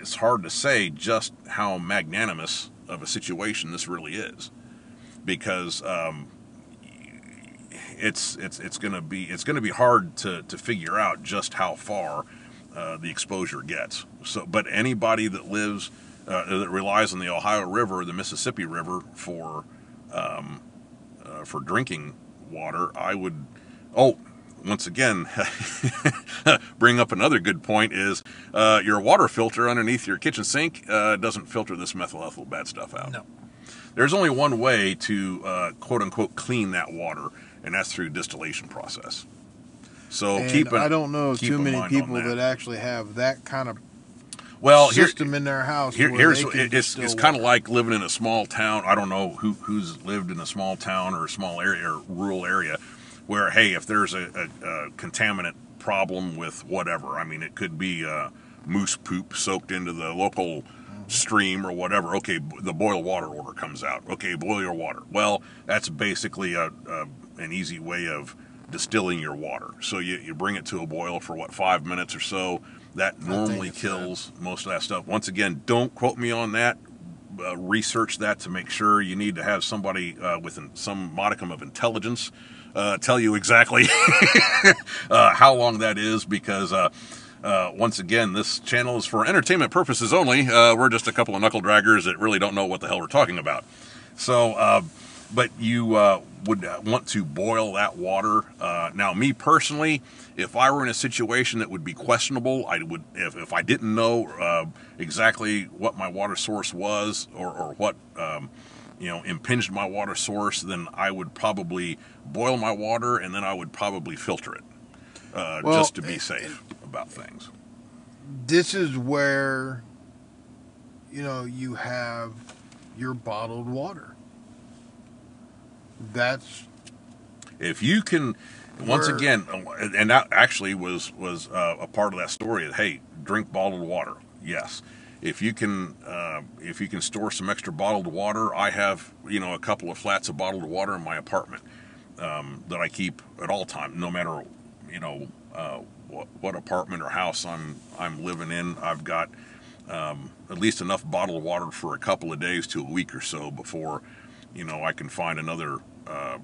it's hard to say just how magnanimous of a situation this really is. Because um it's it's it's gonna be it's gonna be hard to, to figure out just how far uh, the exposure gets. So, but anybody that lives uh, that relies on the Ohio River the Mississippi River for um, uh, for drinking water, I would. Oh, once again, bring up another good point is uh, your water filter underneath your kitchen sink uh, doesn't filter this methyl ethyl bad stuff out. No. There's only one way to uh, quote unquote clean that water, and that's through distillation process. So and keep. an- I don't know keep too many people that. actually have that kind of Well, here- system in their house. Here, where here's they can it's it's kind of like living in a small town. I don't know who who's lived in a small town or a small area or rural area where hey, if there's a, a, a contaminant problem with whatever, I mean, it could be uh, moose poop soaked into the local stream or whatever. Okay, the boil water order comes out. Okay, boil your water. Well, that's basically a, a an easy way of distilling your water. So you, you bring it to a boil for what five minutes or so. That normally that. kills most of that stuff. Once again, don't quote me on that. Uh, research that to make sure. You need to have somebody uh, with an, some modicum of intelligence uh, tell you exactly uh, how long that is, because uh, uh, once again, this channel is for entertainment purposes only. Uh, we're just a couple of knuckle draggers that really don't know what the hell we're talking about. So, uh, but you uh, would want to boil that water. Uh, now, me personally, if I were in a situation that would be questionable, I would if, if I didn't know uh, exactly what my water source was or, or what um, you know impinged my water source, then I would probably boil my water and then I would probably filter it uh, Well, just to be it- safe about things. this is where you know you have your bottled water. That's if you can once again and that actually was was uh, a part of that story that hey drink bottled water yes if you can uh, if you can store some extra bottled water i have you know a couple of flats of bottled water in my apartment um, that i keep at all times no matter you know uh, what, what apartment or house i'm i'm living in i've got um, at least enough bottled water for a couple of days to a week or so before you know i can find another uh,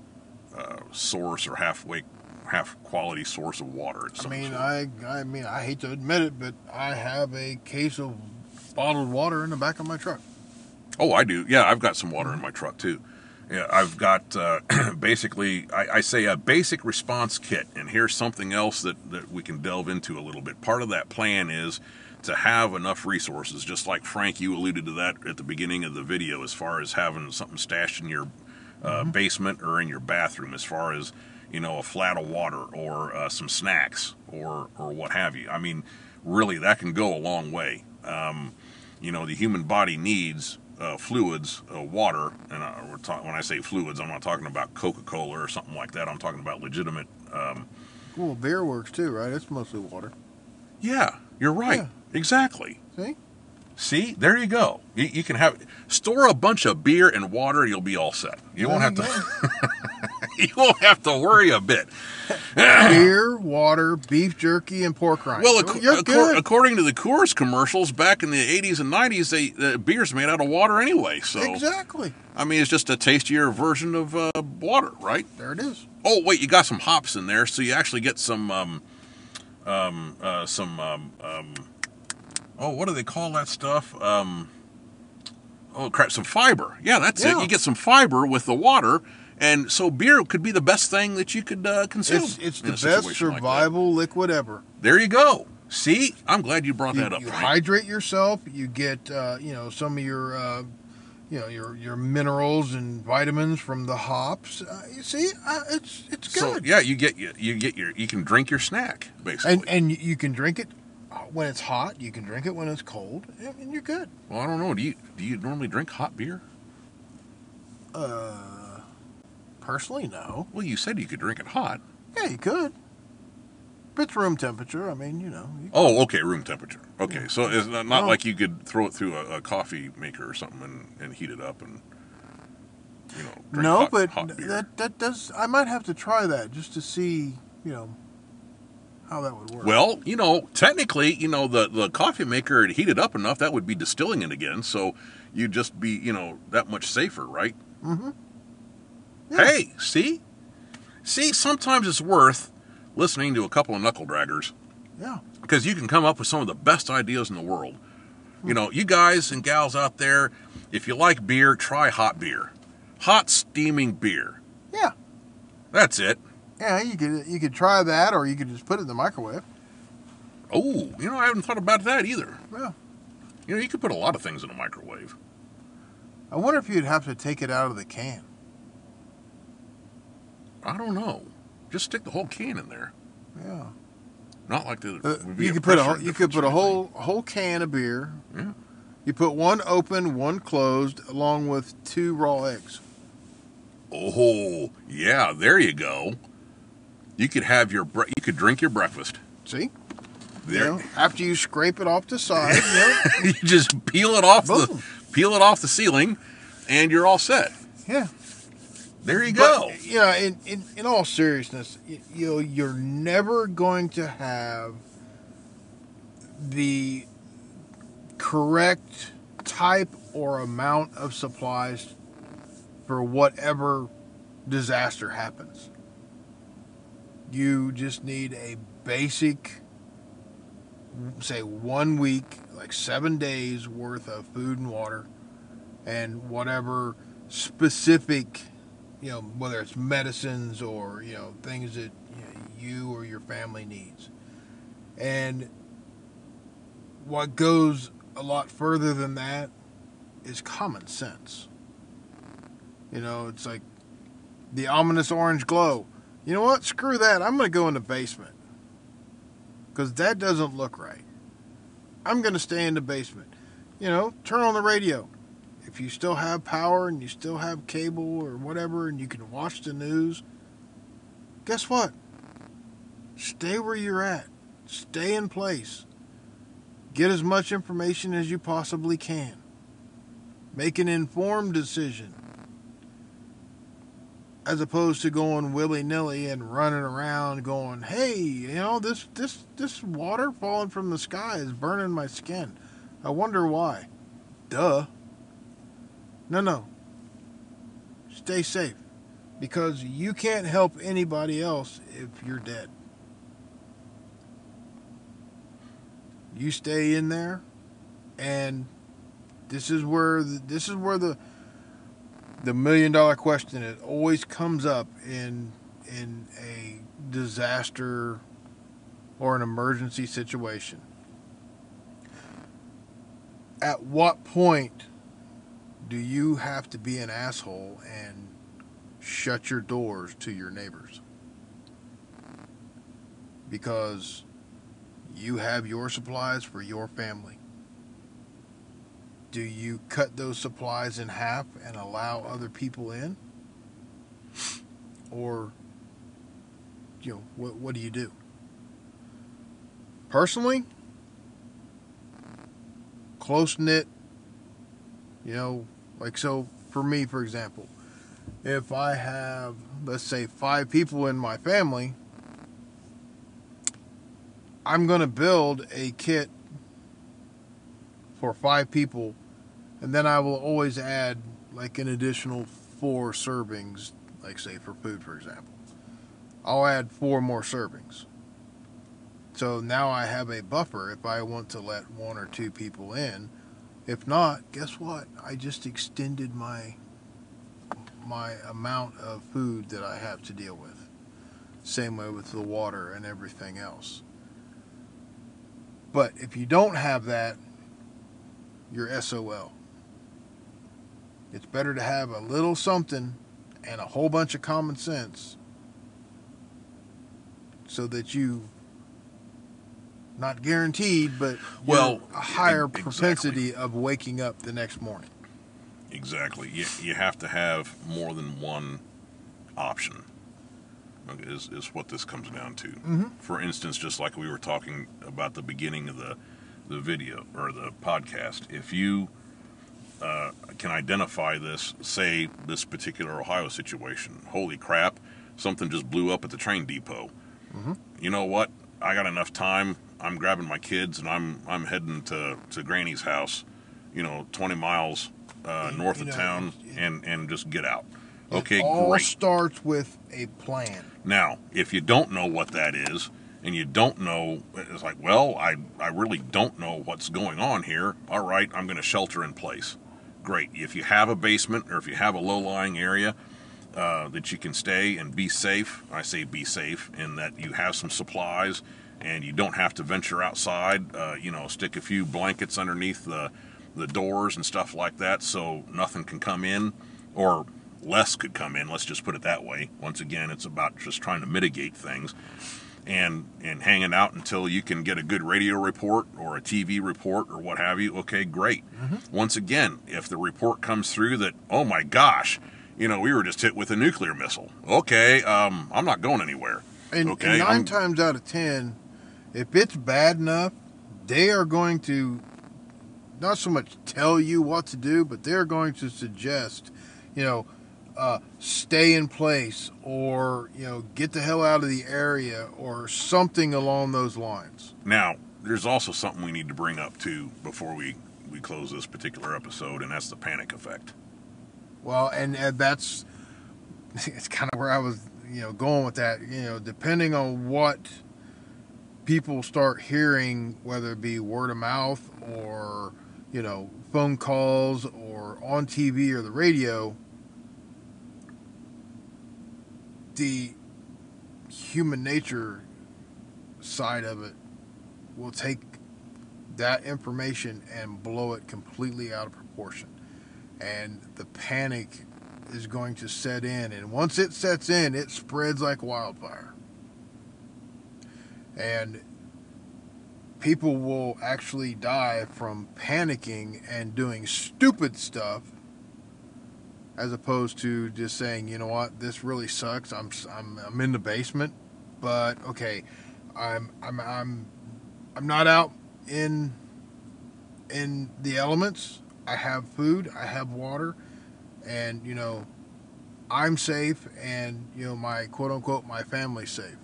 uh, source or halfway half quality source of water. I mean, sort. I I mean, I hate to admit it, but I have a case of bottled water in the back of my truck. oh, I do. Yeah, I've got some water in my truck too. Yeah, I've got uh, basically, I, I say a basic response kit, and here's something else that, that we can delve into a little bit. Part of that plan is to have enough resources, just like Frank, you alluded to that at the beginning of the video, as far as having something stashed in your uh, basement or in your bathroom, as far as you know, a flat of water or uh, some snacks or or what have you. I mean, really, that can go a long way. Um, you know, the human body needs uh, fluids, uh, water, and uh, we're talking. When I say fluids, I'm not talking about Coca-Cola or something like that. I'm talking about legitimate. Um, Well, beer works too, right? It's mostly water. yeah, you're right. Yeah. Exactly. See? See, there you go. You, you can have store a bunch of beer and water. You'll be all set. You won't have There to. you won't have to worry a bit. beer, water, beef jerky, and pork rinds. Well, ac- you're accor- good. according to the Coors commercials back in the 80s and 90s, they the beer's made out of water anyway. So exactly. I mean, it's just a tastier version of uh, water, right? There it is. Oh, wait, you got some hops in there, so you actually get some um, um, uh, some um, um, oh, what do they call that stuff? Um, oh, crap, some fiber. Yeah, that's it. You get some fiber with the water. And so beer could be the best thing that you could uh, consume. It's it's the best situation like survival liquid ever. There you go. See, I'm glad you brought You, that up. you Frank. hydrate yourself. You get uh, you know some of your uh, you know your your minerals and vitamins from the hops. Uh, you see, uh, it's it's So good. yeah, you get you, you get your you can drink your snack basically. and and you can drink it when it's hot. You can drink it when it's cold, and and you're good. well, I don't know. Do you do you normally drink hot beer? Uh, personally, no. Well, you said you could drink it hot. Yeah, you could. If it's room temperature, I mean, you know. You, Oh, okay, room temperature. Okay, so it's not, not No. like you could throw it through a, a coffee maker or something and, and heat it up and you know. Drink no, hot, but hot beer. that that does. I might have to try that just to see, you know, how that would work. Well, you know, technically, you know, the, the coffee maker had heated up enough that would be distilling it again, so you'd just be, you know, that much safer, right? Mm-hmm. Yeah. Hey, see? See, sometimes it's worth listening to a couple of knuckle draggers yeah. because you can come up with some of the best ideas in the world. You know, you guys and gals out there, if you like beer, try hot beer. Hot steaming beer. Yeah. That's it. Yeah, you could you could try that, or you could just put it in the microwave. Oh, you know, I haven't thought about that either. Yeah. You know, you could put a lot of things in a microwave. I wonder if you'd have to take it out of the can. I don't know. Just stick the whole can in there. Yeah. Not like the. Uh, you could put a you could put a whole a whole can of beer. Yeah. You put one open, one closed, along with two raw eggs. Oh, yeah. There you go. You could have your bre- you could drink your breakfast. See, There, you know, after you scrape it off the side, you know, you just peel it off Boom. the peel it off the ceiling, and you're all set. yeah. There you go. But, you know, in, in, in all seriousness, you, you know, you're never going to have the correct type or amount of supplies for whatever disaster happens. You just need a basic, say, one week, like seven days worth of food and water, and whatever specific you know, whether it's medicines or you know things that you, know, you or your family needs, and what goes a lot further than that is common sense. You know, it's like the ominous orange glow. You know what? Screw that. I'm going to go in the basement because that doesn't look right. I'm going to stay in the basement. You know, turn on the radio if you still have power and you still have cable or whatever and you can watch the news, guess what? Stay where you're at. Stay in place. Get as much information as you possibly can. Make an informed decision. As opposed to going willy nilly and running around going, hey, you know, this, this, this water falling from the sky is burning my skin. I wonder why. Duh. No, no. Stay safe. Because you can't help anybody else if you're dead. You stay in there and this is where the, this is where the the million dollar question it always comes up in in a disaster or an emergency situation. At what point do you have to be an asshole and shut your doors to your neighbors? Because you have your supplies for your family. Do you cut those supplies in half and allow other people in? Or, you know, what, what do you do? Personally, close knit, you know, like so for me, for example, if I have, let's say, five people in my family, I'm going to build a kit for five people, and then I will always add like an additional four servings, like say for food, for example. I'll add four more servings. So now I have a buffer if I want to let one or two people in. If not, guess what? I just extended my my amount of food that I have to deal with. Same way with the water and everything else. But if you don't have that, you're SOL. It's better to have a little something and a whole bunch of common sense so that you not guaranteed, but Well, a higher exactly. propensity of waking up the next morning. Exactly. You, you have to have more than one option. Is, is what this comes down to. Mhm. For instance, just like we were talking about the beginning of the the video or the podcast, if you uh, can identify this, say this particular Ohio situation, holy crap, something just blew up at the train depot. Mhm. You know what? I got enough time. I'm grabbing my kids and I'm I'm heading to to Granny's house. You know, 20 miles uh, You- north of know, town, it- and and just get out. Okay, all great. starts with a plan. Now, if you don't know what that is, and you don't know, it's like, well, I, I really don't know what's going on here. All right, I'm going to shelter in place. Great. If you have a basement or if you have a low lying area uh, that you can stay and be safe, I say be safe in that you have some supplies and you don't have to venture outside. Uh, you know, stick a few blankets underneath the, the doors and stuff like that so nothing can come in or less could come in. Let's just put it that way. Once again, it's about just trying to mitigate things. and and hanging out until you can get a good radio report or a TV report or what have you. Okay, great. Once again, if the report comes through that oh my gosh, you know we were just hit with a nuclear missile. Okay, um, I'm not going anywhere. And, okay, and 9 I'm- times out of ten, if it's bad enough, they are going to not so much tell you what to do, but they're going to suggest, you know, uh, stay in place or you know get the hell out of the area or something along those lines. Now, there's also something we need to bring up too before we we close this particular episode, and that's the panic effect. Well, and, and that's it's kind of where I was, you know, going with that. You know, depending on what people start hearing, whether it be word of mouth or you know phone calls or on TV or the radio, the human nature side of it will take that information and blow it completely out of proportion. And the panic is going to set in. And once it sets in it spreads like wildfire and people will actually die from panicking and doing stupid stuff as opposed to just saying you know what? This really sucks. I'm i'm, I'm in the basement. But okay i'm i'm i'm i'm not out in in the elements. I have food, I have water, and you know, I'm safe, and you know, my quote unquote my family's safe.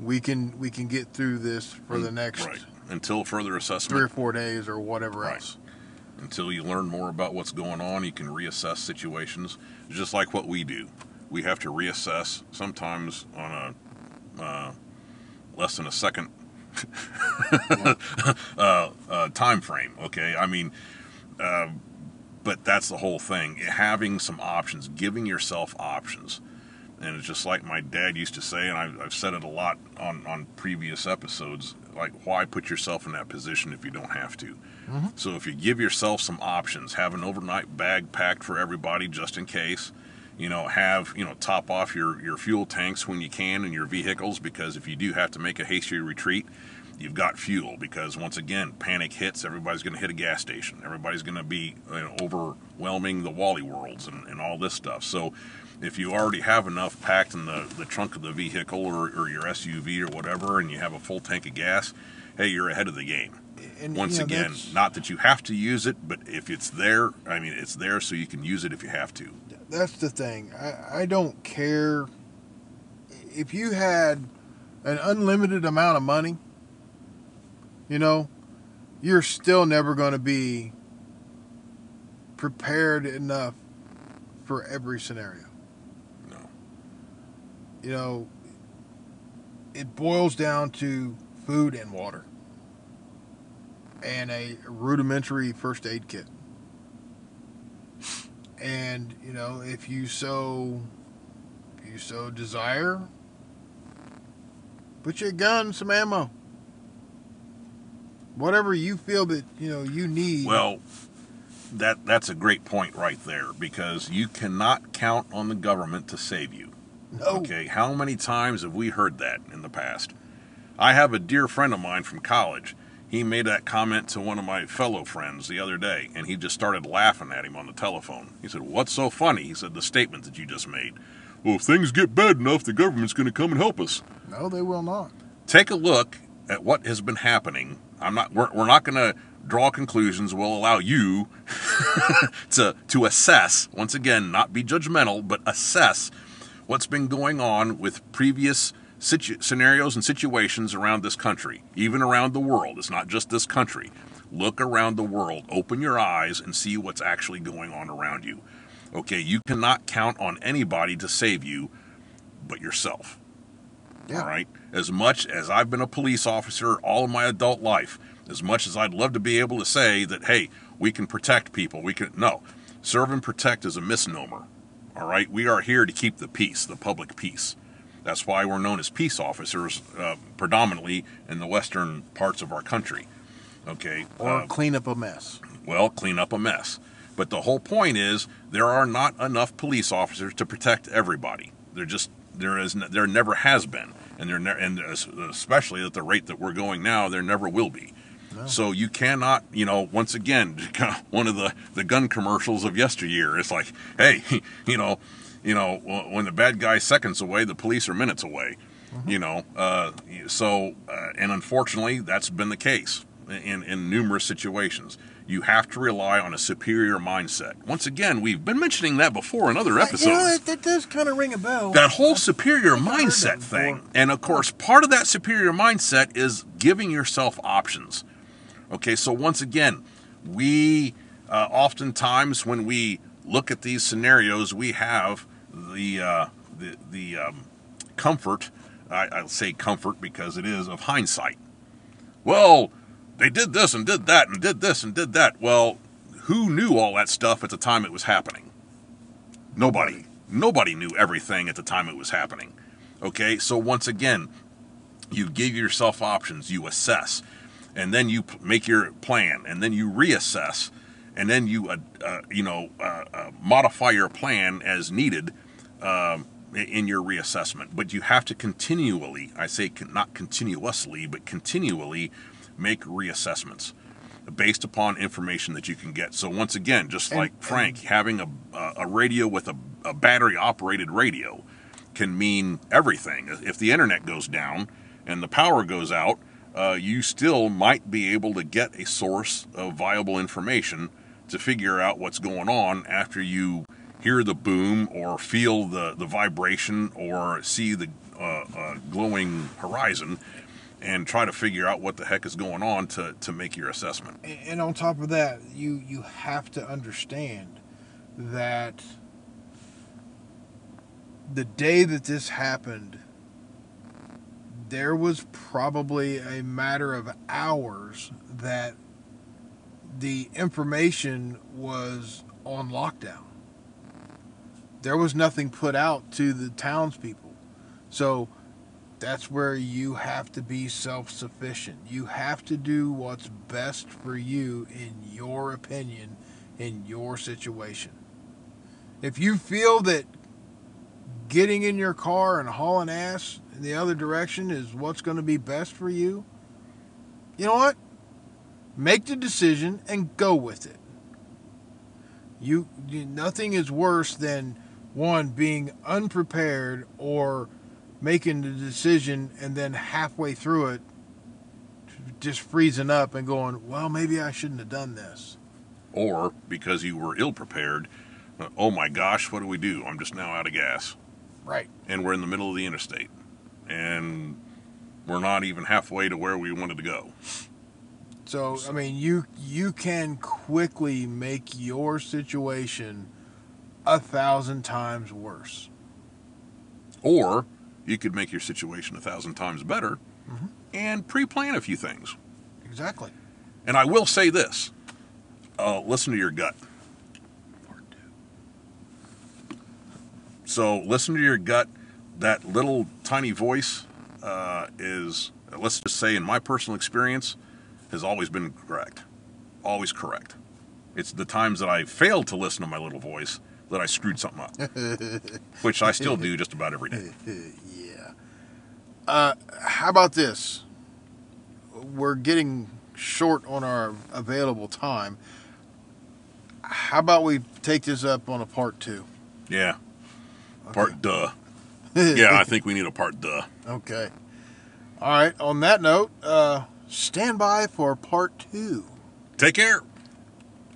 We can we can get through this for the next right until further assessment, three or four days or whatever Right. else. Until you learn more about what's going on, you can reassess situations, just like what we do. We have to reassess sometimes on a uh, less than a second uh, uh, time frame. Okay, I mean, uh, but that's the whole thing. Having some options, giving yourself options, and it's just like my dad used to say, and I've, I've said it a lot on on previous episodes. Like, why put yourself in that position if you don't have to? Mm-hmm. So if you give yourself some options, have an overnight bag packed for everybody just in case. You know, have you know top off your your fuel tanks when you can in your vehicles because if you do have to make a hasty retreat, you've got fuel. Because once again, panic hits, everybody's going to hit a gas station. Everybody's going to be you know, overwhelming the Wally worlds and, and all this stuff. So if you already have enough packed in the, the trunk of the vehicle or, or your SUV or whatever, and you have a full tank of gas, hey, you're ahead of the game And once you know, again, not that you have to use it, but if it's there, I mean, it's there so you can use it if you have to. that's the thing. I, I don't care if you had an unlimited amount of money, you know, you're still never going to be prepared enough for every scenario. You know, it boils down to food and water and a rudimentary first aid kit. And, you know, if you so if you so desire, put your gun, some ammo. Whatever you feel that, you know, you need. Well, that that's a great point right there because you cannot count on the government to save you. No. Okay, how many times have we heard that in the past? I have a dear friend of mine from college. He made that comment to one of my fellow friends the other day, and he just started laughing at him on the telephone. He said, What's so funny? He said, The statement that you just made. Well, if things get bad enough, the government's going to come and help us. No, they will not. Take a look at what has been happening. I'm not. We're, we're not going to draw conclusions. We'll allow you to to assess. Once again, not be judgmental, but assess what's been going on with previous situ- scenarios and situations around this country, even around the world. It's not just this country. Look around the world. Open your eyes and see what's actually going on around you. Okay, you cannot count on anybody to save you but yourself. Yeah. All right. As much as I've been a police officer all of my adult life, as much as I'd love to be able to say that, hey, we can protect people, we can. No. Serve and protect is a misnomer. All right. We are here to keep the peace, the public peace. That's why we're known as peace officers, uh, predominantly in the western parts of our country. Okay. Or Uh, clean up a mess. well, clean up a mess. But the whole point is there are not enough police officers to protect everybody. There just there is there never has been, and there ne- and especially at the rate that we're going now, there never will be. So you cannot, you know, once again, one of the the gun commercials of yesteryear. It's like, hey, you know, you know, when the bad guy's seconds away, the police are minutes away. You know, uh, so uh, and unfortunately, that's been the case in in numerous situations. You have to rely on a superior mindset. Once again, we've been mentioning that before in other episodes You know, that, that does kind of ring a bell. that whole superior mindset thing. And of course, part of that superior mindset is giving yourself options. Okay, so once again, we uh, oftentimes when we look at these scenarios, we have the uh, the the um, comfort. I, I'll say comfort because it is of hindsight. Well, they did this and did that and did this and did that. Well, who knew all that stuff at the time it was happening? Nobody. Nobody knew everything at the time it was happening. Okay, so once again, you give yourself options, you assess, and then you make your plan, and then you reassess, and then you, uh, uh, you know, uh, uh, modify your plan as needed um, in your reassessment. But you have to continually, I say con- not continuously, but continually make reassessments based upon information that you can get. So once again, just And- like Frank, having a, a a radio with a, a battery operated radio can mean everything. If the internet goes down and the power goes out, uh, you still might be able to get a source of viable information to figure out what's going on after you hear the boom or feel the, the vibration or see the uh, uh, glowing horizon and try to figure out what the heck is going on to, to make your assessment. And- on top of that, you you have to understand that the day that this happened, there was probably a matter of hours that the information was on lockdown. There was nothing put out to the townspeople. So that's where you have to be self sufficient. You have to do what's best for you, in your opinion, in your situation. If you feel that getting in your car and hauling ass in the other direction is what's going to be best for you, you know what? Make the decision and go with it. You, you nothing is worse than one being unprepared or making the decision and then halfway through it just freezing up and going, well, maybe I shouldn't have done this. Or because you were ill prepared, oh my gosh, what do we do? I'm just now out of gas. Right. and we're in the middle of the interstate and we're not even halfway to where we wanted to go So, I mean, you you can quickly make your situation a thousand times worse. or you could make your situation a thousand times better Mhm. and pre-plan a few things Exactly. and i will say this uh, listen to your gut so listen to your gut that little tiny voice uh, is let's just say in my personal experience has always been correct always correct it's the times that i failed to listen to my little voice that i screwed something up which i still do just about every day yeah. Uh, how about this? We're getting short on our available time. How about we take this up on a part two? yeah part duh yeah i think we need a part duh Okay. All right. On that note, uh, stand by for part two. take care